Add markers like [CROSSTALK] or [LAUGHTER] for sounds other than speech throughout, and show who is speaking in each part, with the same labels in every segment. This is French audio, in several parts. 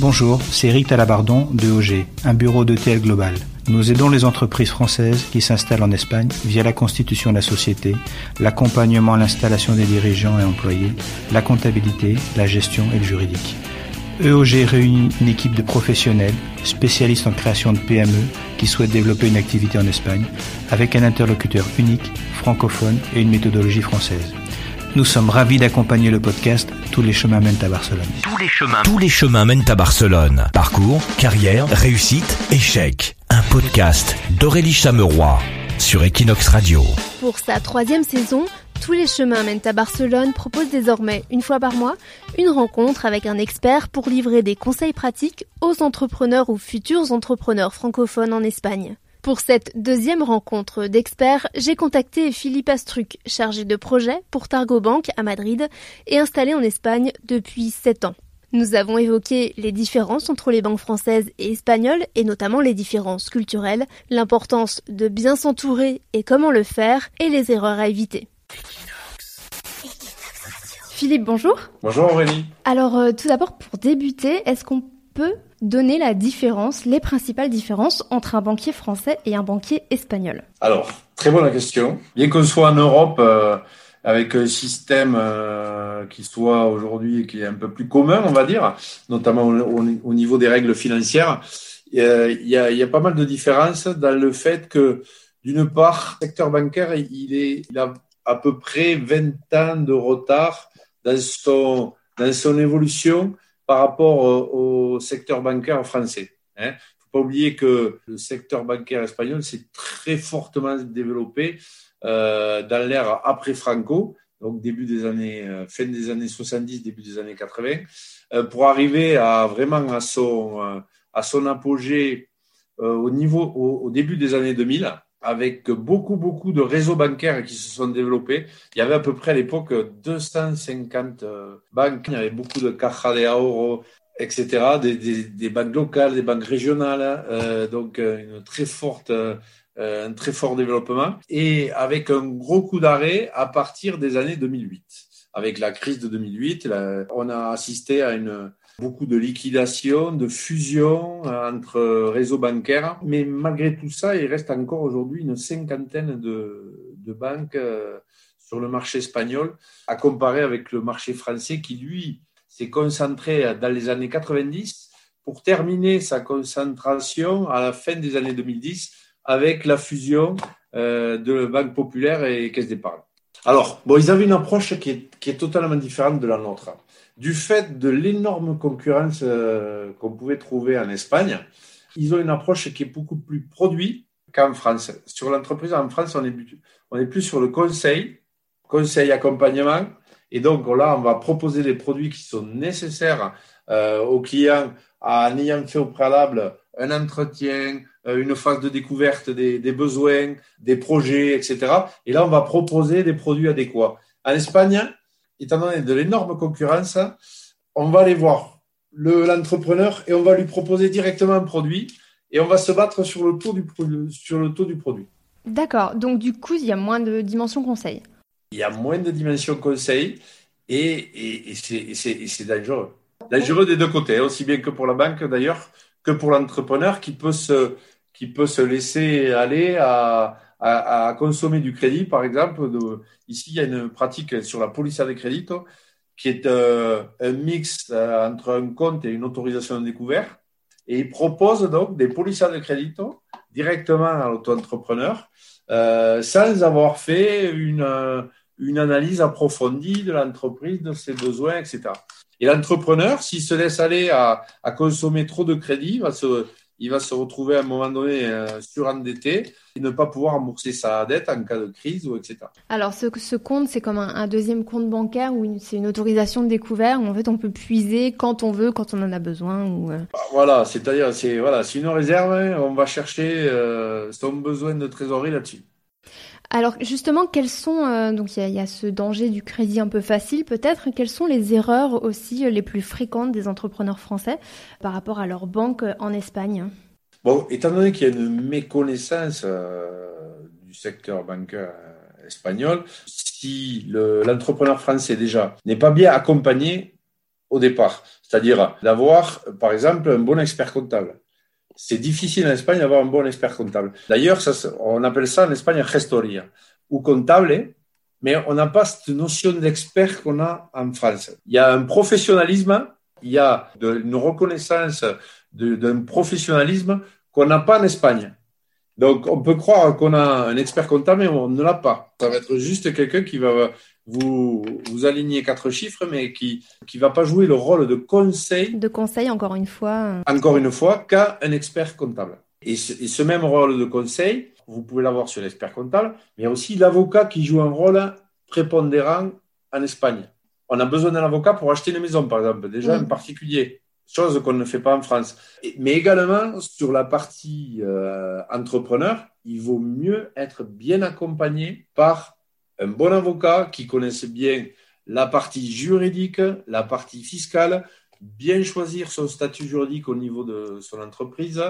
Speaker 1: Bonjour, c'est Eric Talabardon de OG, un bureau d'ETL Global. Nous aidons les entreprises françaises qui s'installent en Espagne via la constitution de la société, l'accompagnement à l'installation des dirigeants et employés, la comptabilité, la gestion et le juridique. EOG réunit une équipe de professionnels, spécialistes en création de PME, qui souhaitent développer une activité en Espagne, avec un interlocuteur unique, francophone et une méthodologie française. Nous sommes ravis d'accompagner le podcast Tous les chemins mènent à Barcelone.
Speaker 2: Tous les chemins, tous les chemins mènent à Barcelone. Parcours, carrière, réussite, échec. Un podcast d'Aurélie Chameroy sur Equinox Radio.
Speaker 3: Pour sa troisième saison, tous les chemins mènent à Barcelone propose désormais, une fois par mois, une rencontre avec un expert pour livrer des conseils pratiques aux entrepreneurs ou futurs entrepreneurs francophones en Espagne. Pour cette deuxième rencontre d'experts, j'ai contacté Philippe Astruc, chargé de projet pour Targo Bank à Madrid et installé en Espagne depuis 7 ans. Nous avons évoqué les différences entre les banques françaises et espagnoles et notamment les différences culturelles, l'importance de bien s'entourer et comment le faire et les erreurs à éviter. Philippe, bonjour.
Speaker 4: Bonjour Aurélie.
Speaker 3: Alors euh, tout d'abord, pour débuter, est-ce qu'on peut donner la différence, les principales différences entre un banquier français et un banquier espagnol
Speaker 4: Alors, très bonne question. Bien qu'on soit en Europe euh, avec un système euh, qui soit aujourd'hui qui est un peu plus commun, on va dire, notamment au, au niveau des règles financières, il y, a, il y a pas mal de différences dans le fait que d'une part, le secteur bancaire, il, a à peu près 20 ans de retard dans son évolution par rapport au, au secteur bancaire français. Il hein. ne faut pas oublier que le secteur bancaire espagnol s'est très fortement développé euh, dans l'ère après Franco, donc début des années, euh, fin des années 70, début des années 80, euh, pour arriver à vraiment à son, euh, à son apogée euh, au niveau, au, au début des années 2000 avec beaucoup, beaucoup de réseaux bancaires qui se sont développés. Il y avait à peu près à l'époque 250 euh, banques. Il y avait beaucoup de caja de ahorro, etc., des, des, des, banques locales, des banques régionales. Euh, donc, euh, une très forte, euh, un très fort développement. Et avec un gros coup d'arrêt à partir des années 2008. Avec la crise de 2008, là, on a assisté à une, beaucoup de liquidations, de fusions euh, entre réseaux bancaires. Mais malgré tout ça, il reste encore aujourd'hui une cinquantaine de, banques euh, sur le marché espagnol, à comparer avec le marché français qui, lui, s'est concentré dans les années 90 pour terminer sa concentration à la fin des années 2010 avec la fusion euh, de Banque Populaire et Caisse d'épargne. Alors, bon, ils avaient une approche qui est totalement différente de la nôtre du fait de l'énorme concurrence euh, qu'on pouvait trouver en Espagne, ils ont une approche qui est beaucoup plus produit qu'en France. Sur l'entreprise en France, on est, plus sur le conseil, conseil accompagnement. Et donc là, on va proposer des produits qui sont nécessaires euh, aux clients en ayant fait au préalable un entretien, euh, une phase de découverte des, des, besoins, des projets, etc. Et là, on va proposer des produits adéquats. En Espagne, étant donné de l'énorme concurrence, on va aller voir l'entrepreneur et on va lui proposer directement un produit et on va se battre sur le taux du, sur le taux du produit.
Speaker 3: D'accord, donc du coup, il y a moins de dimensions conseil.
Speaker 4: Il y a moins de dimensions conseil et, et, et c'est dangereux. Dangereux des deux côtés, hein, aussi bien que pour la banque d'ailleurs que pour l'entrepreneur qui peut se qui peut se laisser aller à, à, à, consommer du crédit, par exemple. Ici, il y a une pratique sur la police de crédit qui est euh, un mix euh, entre un compte et une autorisation de découvert. Et il propose donc des polices de crédit directement à l'auto-entrepreneur euh, sans avoir fait une, analyse approfondie de l'entreprise, de ses besoins, etc. Et l'entrepreneur, s'il se laisse aller à, à, consommer trop de crédit, va se, il va se retrouver à un moment donné euh, surendetté et ne pas pouvoir rembourser sa dette en cas de crise ou etc.
Speaker 3: Alors ce, ce compte, c'est comme un, un, deuxième compte bancaire où c'est une autorisation de découvert où en fait on peut puiser quand on veut, quand on en a besoin. Ou...
Speaker 4: Bah, voilà, c'est-à-dire c'est voilà, c'est une réserve, hein, on va chercher euh, son besoin de trésorerie là-dessus.
Speaker 3: Alors justement, quels sont euh, donc il y, a ce danger du crédit un peu facile peut-être. Quelles sont les erreurs aussi euh, les plus fréquentes des entrepreneurs français par rapport à leur banque euh, en Espagne?
Speaker 4: Bon, étant donné qu'il y a une méconnaissance du secteur bancaire espagnol, si l'entrepreneur le, français déjà n'est pas bien accompagné au départ, c'est-à-dire d'avoir, par exemple, un bon expert comptable. C'est difficile en Espagne d'avoir un bon expert comptable. D'ailleurs, on appelle ça en Espagne gestoria ou comptable, mais on n'a pas cette notion d'expert qu'on a en France. Il y a un professionnalisme, il y a une reconnaissance d'un professionnalisme qu'on n'a pas en Espagne. Donc, on peut croire qu'on a un expert comptable, mais on ne l'a pas. Ça va être juste quelqu'un qui va vous, vous aligner quatre chiffres, mais qui ne va pas jouer le rôle de conseil.
Speaker 3: De conseil, encore une fois.
Speaker 4: Encore une fois, qu'un expert comptable. Et ce, même rôle de conseil, vous pouvez l'avoir sur l'expert comptable, mais il y a aussi l'avocat qui joue un rôle prépondérant en Espagne. On a besoin d'un avocat pour acheter une maison, par exemple, déjà en particulier chose qu'on ne fait pas en France. Mais également, sur la partie euh, entrepreneur, il vaut mieux être bien accompagné par un bon avocat qui connaisse bien la partie juridique, la partie fiscale, bien choisir son statut juridique au niveau de son entreprise,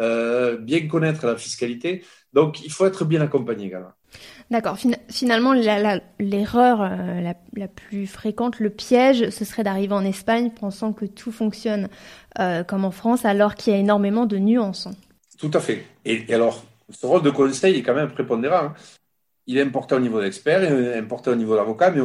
Speaker 4: euh, bien connaître la fiscalité. Donc, il faut être bien accompagné également.
Speaker 3: D'accord. finalement, l'erreur euh, la, plus fréquente, le piège, ce serait d'arriver en Espagne pensant que tout fonctionne euh, comme en France, alors qu'il y a énormément de nuances.
Speaker 4: Tout à fait. Et, alors, ce rôle de conseil est quand même prépondérant. Il est important au niveau d'expert, il est important au niveau d'avocat, mais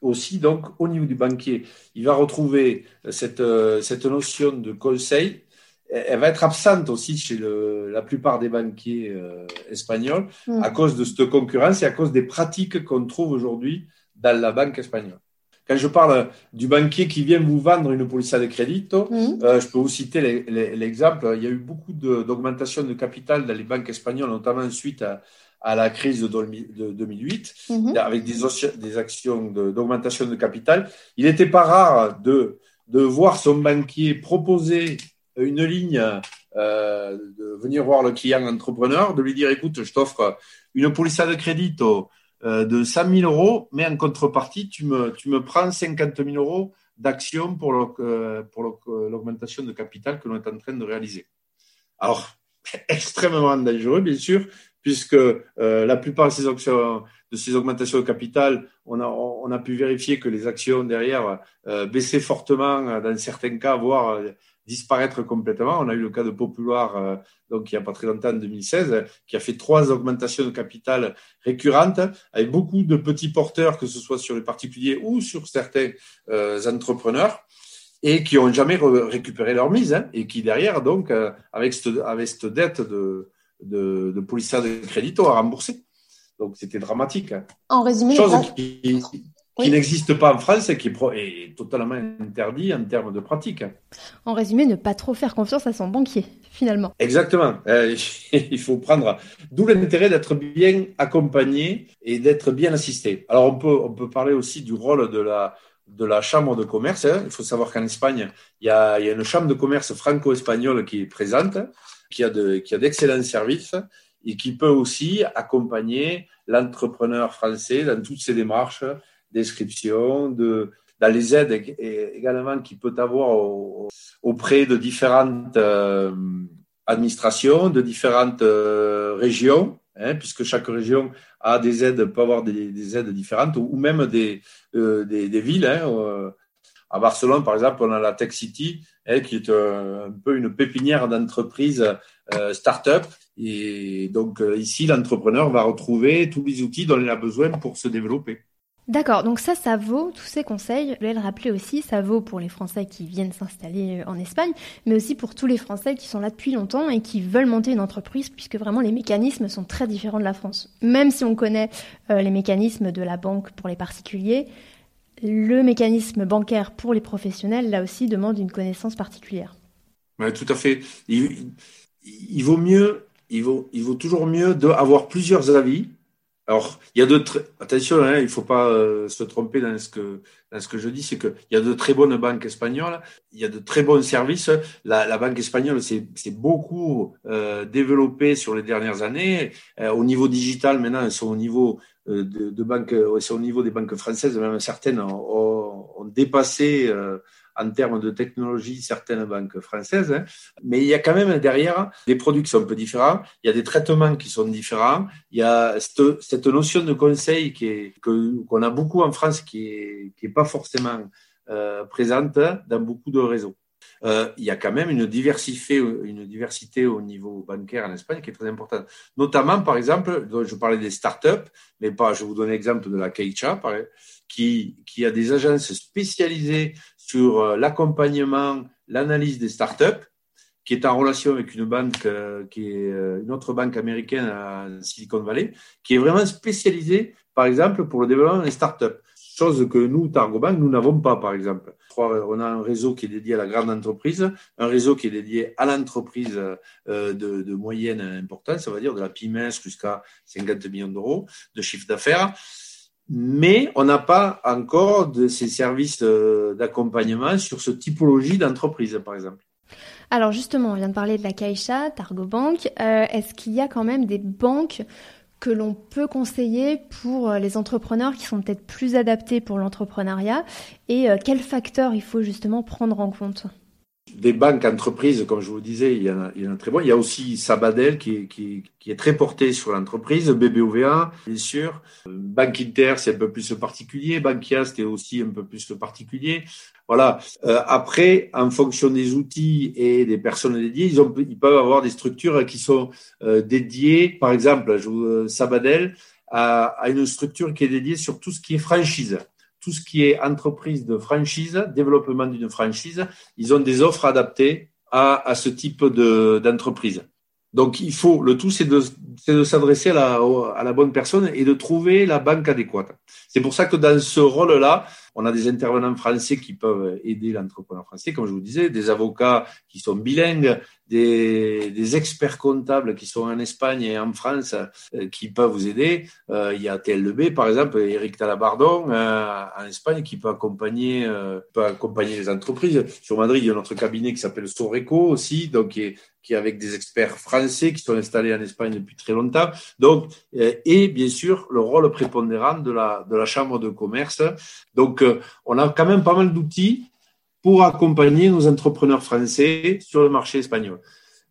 Speaker 4: aussi donc au niveau du banquier. Il va retrouver cette, euh, cette notion de conseil elle va être absente aussi chez le, la plupart des banquiers euh, espagnols mm. à cause de cette concurrence et à cause des pratiques qu'on trouve aujourd'hui dans la banque espagnole. Quand je parle du banquier qui vient vous vendre une police de crédit, mm. euh, je peux vous citer l'exemple. Il y a eu beaucoup d'augmentation de, capital dans les banques espagnoles, notamment suite à, à la crise de, 2008, mm-hmm. avec des, des actions d'augmentation de, de, capital. Il n'était pas rare de, de voir son banquier proposer une ligne euh, de venir voir le client entrepreneur, de lui dire écoute, je t'offre une police de crédit euh, de 100 000 euros, mais en contrepartie, tu me, tu me prends 50 000 euros d'action pour l'augmentation de capital que l'on est en train de réaliser. Alors, [LAUGHS] extrêmement dangereux, bien sûr, puisque euh, la plupart de ces, de ces augmentations de capital, on a, on a pu vérifier que les actions derrière euh, baissaient fortement dans certains cas, voire disparaître complètement. On a eu le cas de Popular, euh, donc il n'y a pas très longtemps, en 2016, qui a fait trois augmentations de capital récurrentes, avec beaucoup de petits porteurs, que ce soit sur les particuliers ou sur certains euh, entrepreneurs, et qui n'ont jamais récupéré leur mise, hein, et qui derrière, donc, euh, avec, avec cette dette de, de, de de crédit, ont remboursé. Donc c'était dramatique. Hein.
Speaker 3: En résumé,
Speaker 4: Chose qui, qui n'existe pas en France et qui est totalement interdit en termes de pratique.
Speaker 3: En résumé, ne pas trop faire confiance à son banquier, finalement.
Speaker 4: Exactement. Euh, [LAUGHS] il faut prendre. D'où l'intérêt d'être bien accompagné et d'être bien assisté. Alors, on peut, on peut parler aussi du rôle de la, de la chambre de commerce. Hein. Il faut savoir qu'en Espagne, il y, a, il y a une chambre de commerce franco-espagnole qui est présente, qui a, d'excellents services et qui peut aussi accompagner l'entrepreneur français dans toutes ses démarches description, de, dans les aides également qu'il peut avoir auprès de différentes euh, administrations, de différentes euh, régions, hein, puisque chaque région a des aides, peut avoir des, aides différentes, ou, même des, euh, des, villes. Hein, à Barcelone, par exemple, on a la Tech City, hein, qui est un, peu une pépinière d'entreprises start-up. Et donc ici, l'entrepreneur va retrouver tous les outils dont il a besoin pour se développer.
Speaker 3: D'accord, donc ça, ça vaut, tous ces conseils, je voulais le rappeler aussi, ça vaut pour les Français qui viennent s'installer euh, en Espagne, mais aussi pour tous les Français qui sont là depuis longtemps et qui veulent monter une entreprise, puisque vraiment les mécanismes sont très différents de la France. Même si on connaît euh, les mécanismes de la banque pour les particuliers, le mécanisme bancaire pour les professionnels, là aussi, demande une connaissance particulière.
Speaker 4: Tout à fait. Il, vaut mieux, il vaut, toujours mieux d'avoir plusieurs avis alors, il y a de attention, hein, il ne faut pas euh, se tromper dans ce que dans ce que je dis, c'est qu'il y a de très bonnes banques espagnoles, il y a de très bons services. La, banque espagnole s'est beaucoup euh, développée sur les dernières années. Euh, au niveau digital, maintenant, elles sont au niveau de, de banques, sont au niveau des banques françaises, même certaines ont, ont dépassé en termes de technologie certaines banques françaises, hein. mais il y a quand même derrière des produits qui sont un peu différents, il y a des traitements qui sont différents, il y a cette, cette notion de conseil qui est, qu'on a beaucoup en France qui est, qui est pas forcément euh, présentes dans beaucoup de réseaux. Euh, il y a quand même une diversité, au niveau bancaire en Espagne qui est très importante. Notamment, par exemple, je parlais des startups, mais pas, je vous donner l'exemple de la Caixa, qui, qui a des agences spécialisées sur euh, l'accompagnement, l'analyse des startups, qui est en relation avec une euh, une autre banque américaine à Silicon Valley, qui est vraiment spécialisée, par exemple, pour le développement des startups chose que nous, Targobank, nous n'avons pas, par exemple. On a un réseau qui est dédié à la grande entreprise, un réseau qui est dédié à l'entreprise euh, de, moyenne importance, ça veut dire de la PIMES jusqu'à 50 millions d'euros de chiffre d'affaires. Mais on n'a pas encore de ces services euh, d'accompagnement sur ce typologie d'entreprise, par exemple.
Speaker 3: Alors justement, on vient de parler de la Caixa, Targobank. Euh, Est-ce qu'il y a quand même des banques que l'on peut conseiller pour euh, les entrepreneurs qui sont peut-être plus adaptés pour l'entrepreneuriat et euh, quels facteurs il faut justement prendre en compte?
Speaker 4: Des banques entreprises, comme je vous disais, il y en a, il très bon. Il y a aussi Sabadell qui est, très porté sur l'entreprise, BBVA, bien sûr. Banque Inter, c'est un peu plus particulier. Bankia, c'était aussi un peu plus particulier. Voilà. Euh, après, en fonction des outils et des personnes dédiées, ils peuvent avoir des structures qui sont euh, dédiées. Par exemple, je, euh, Sabadell a, a une structure qui est dédiée sur tout ce qui est franchise tout ce qui est entreprise de franchise, développement d'une franchise, ils ont des offres adaptées à, à ce type d'entreprise. Donc, il faut, le tout, c'est de, s'adresser à la bonne personne et de trouver la banque adéquate. C'est pour ça que dans ce rôle-là, on a des intervenants français qui peuvent aider l'entrepreneur français, comme je vous disais, des avocats qui sont bilingues, des, des experts comptables qui sont en Espagne et en France euh, qui peuvent vous aider. Euh, il y a TLB, par exemple, Eric Talabardon euh, en Espagne qui peut accompagner, peut accompagner les entreprises. Sur Madrid, il y a notre cabinet qui s'appelle Soreco aussi, donc qui est, qui est avec des experts français qui sont installés en Espagne depuis très longtemps. Donc, et bien sûr, le rôle prépondérant de la, de la Chambre de commerce. Donc, on a quand même pas mal d'outils pour accompagner nos entrepreneurs français sur le marché espagnol.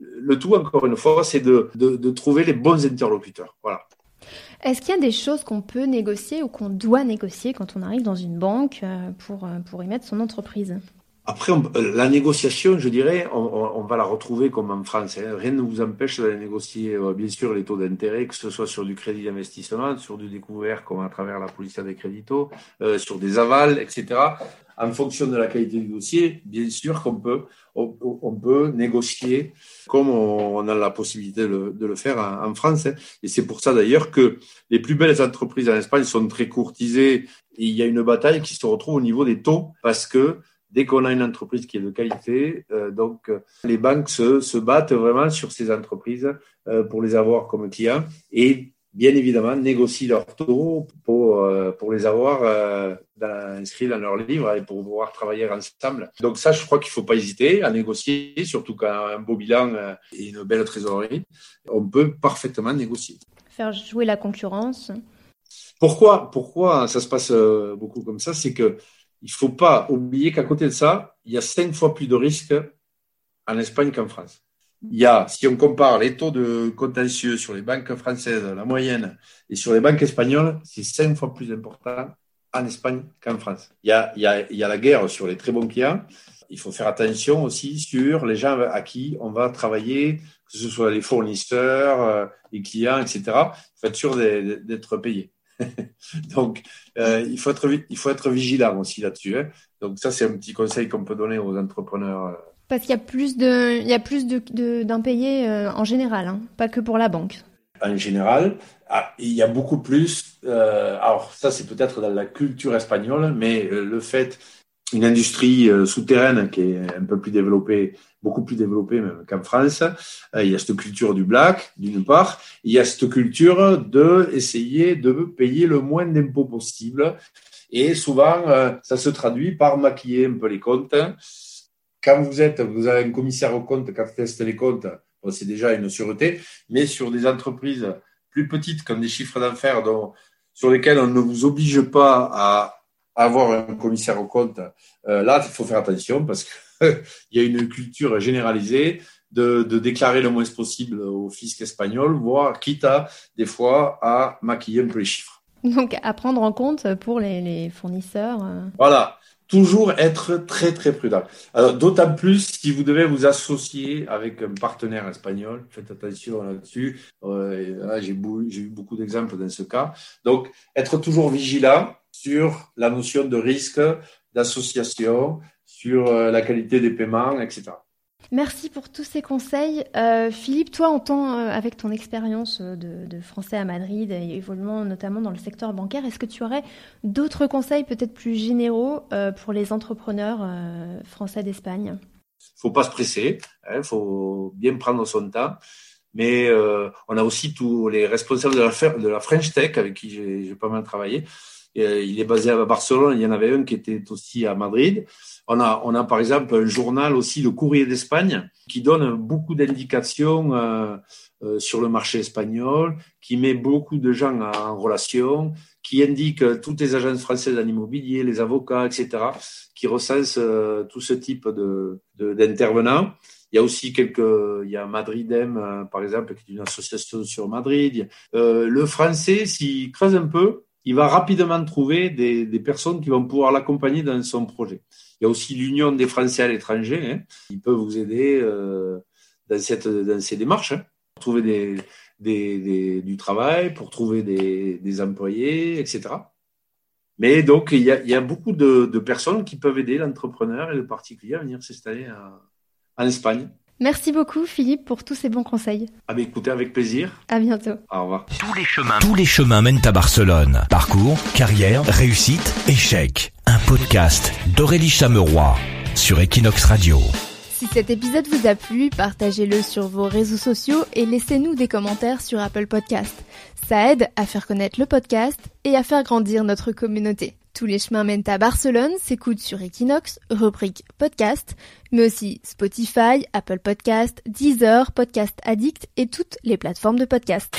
Speaker 4: Le tout, encore une fois, c'est de, de, trouver les bons interlocuteurs. Voilà.
Speaker 3: Est-ce qu'il y a des choses qu'on peut négocier ou qu'on doit négocier quand on arrive dans une banque euh, pour, euh, pour y mettre son entreprise?
Speaker 4: Après, euh, la négociation, je dirais, on, va la retrouver comme en France. Hein. Rien ne vous empêche de négocier, bien sûr, les taux d'intérêt, que ce soit sur du crédit d'investissement, sur du découvert, comme à travers la police des créditos, sur des avals, etc en fonction de la qualité du dossier, bien sûr qu'on peut, on, peut négocier comme on, a la possibilité de, le faire en, France. Hein. Et c'est pour ça d'ailleurs que les plus belles entreprises en Espagne sont très courtisées. Il y a une bataille qui se retrouve au niveau des taux parce que dès qu'on a une entreprise qui est de qualité, euh, donc les banques se, battent vraiment sur ces entreprises euh, pour les avoir comme clients. Bien évidemment, négocient leurs taux pour, euh, pour les avoir euh, inscrits dans leur livre et pour pouvoir travailler ensemble. Donc ça, je crois qu'il ne faut pas hésiter à négocier, surtout quand un beau bilan euh, et une belle trésorerie, on peut parfaitement négocier.
Speaker 3: Faire jouer la concurrence.
Speaker 4: Pourquoi, pourquoi ça se passe beaucoup comme ça? C'est que il faut pas oublier qu'à côté de ça, il y a cinq fois plus de risques en Espagne qu'en France il y a, si on compare les taux de contentieux sur les banques françaises, la moyenne, et sur les banques espagnoles, c'est cinq fois plus important en Espagne qu'en France. Il y, a, il, y a, il y a la guerre sur les très bons clients. Il faut faire attention aussi sur les gens à qui on va travailler, que ce soit les fournisseurs, euh, les clients, etc. Il faut être sûr d'être payé. [LAUGHS] Donc, euh, il, faut être, il faut être vigilant aussi là-dessus. Hein. Donc, ça, c'est un petit conseil qu'on peut donner aux entrepreneurs euh,
Speaker 3: parce qu'il y a plus de, il y a plus d'impayés euh, en général, hein, pas que pour la banque.
Speaker 4: En général, ah, il y a beaucoup plus. Euh, alors ça, c'est peut-être dans la culture espagnole, mais euh, le fait, une industrie souterraine qui est un peu plus développée, beaucoup plus développée même qu'en France. il y a cette culture du black, d'une part. Il y a cette culture de essayer de payer le moins d'impôts possible. Et souvent, ça se traduit par maquiller un peu les comptes quand vous êtes, vous avez un commissaire au compte qui teste les comptes, c'est déjà une sûreté, mais sur des entreprises plus petites comme des chiffres d'affaires sur lesquels on ne vous oblige pas à avoir un commissaire au compte, euh, là, il faut faire attention parce qu'il [LAUGHS] y a une culture généralisée de, déclarer le moins possible au fisc espagnol, voire quitte à, des fois, à maquiller un peu les chiffres.
Speaker 3: Donc, à prendre en compte pour les, fournisseurs. Euh.
Speaker 4: Voilà toujours être très très prudent. D'autant plus si vous devez vous associer avec un partenaire espagnol, faites attention là-dessus. Euh, j'ai eu beaucoup d'exemples dans ce cas. Donc être toujours vigilant sur la notion de risque, d'association, sur euh, la qualité des paiements, etc.
Speaker 3: Merci pour tous ces conseils. Euh, Philippe, toi, en tant, euh, avec ton expérience euh, de, français à Madrid et évoluant notamment dans le secteur bancaire, est-ce que tu aurais d'autres conseils peut-être plus généraux pour les entrepreneurs français d'Espagne?
Speaker 4: Il faut pas se presser, il hein, faut bien prendre son temps. Mais on a aussi tous les responsables de la French Tech avec qui j'ai pas mal travaillé. Il est basé à Barcelone, il y en avait un qui était aussi à Madrid. On a, on a par exemple un journal aussi, le Courrier d'Espagne, qui donne beaucoup d'indications euh, euh, sur le marché espagnol, qui met beaucoup de gens en relation, qui indique toutes les agences françaises en immobilier, les avocats, etc., qui recensent euh, tout ce type de, d'intervenants. Il y a aussi quelques, il y a Madridem, par exemple, qui est une association sur Madrid. le français, s'il creuse un peu, il va rapidement trouver des, personnes qui vont pouvoir l'accompagner dans son projet. Il y a aussi l'Union des Français à l'étranger, hein, qui peut vous aider euh, dans, cette, ces démarches, hein, pour trouver du travail, pour trouver des, employés, etc. Mais donc, il y a, beaucoup de, personnes qui peuvent aider l'entrepreneur et le particulier à venir s'installer en Espagne.
Speaker 3: Merci beaucoup Philippe pour tous ces bons conseils.
Speaker 4: Ah bah écoutez, avec plaisir.
Speaker 3: À bientôt.
Speaker 4: Au revoir.
Speaker 2: Tous les chemins, tous les chemins mènent à Barcelone. Parcours, carrière, réussite, échec. Un podcast d'Aurélie Chameroy sur Equinox Radio.
Speaker 3: Si cet épisode vous a plu, partagez-le sur vos réseaux sociaux et laissez-nous des commentaires sur Apple Podcast. Ça aide à faire connaître le podcast et à faire grandir notre communauté. Tous les chemins mènent à Barcelone s'écoutent sur Equinox, rubrique podcast, mais aussi Spotify, Apple Podcast, Deezer, Podcast Addict et toutes les plateformes de podcast.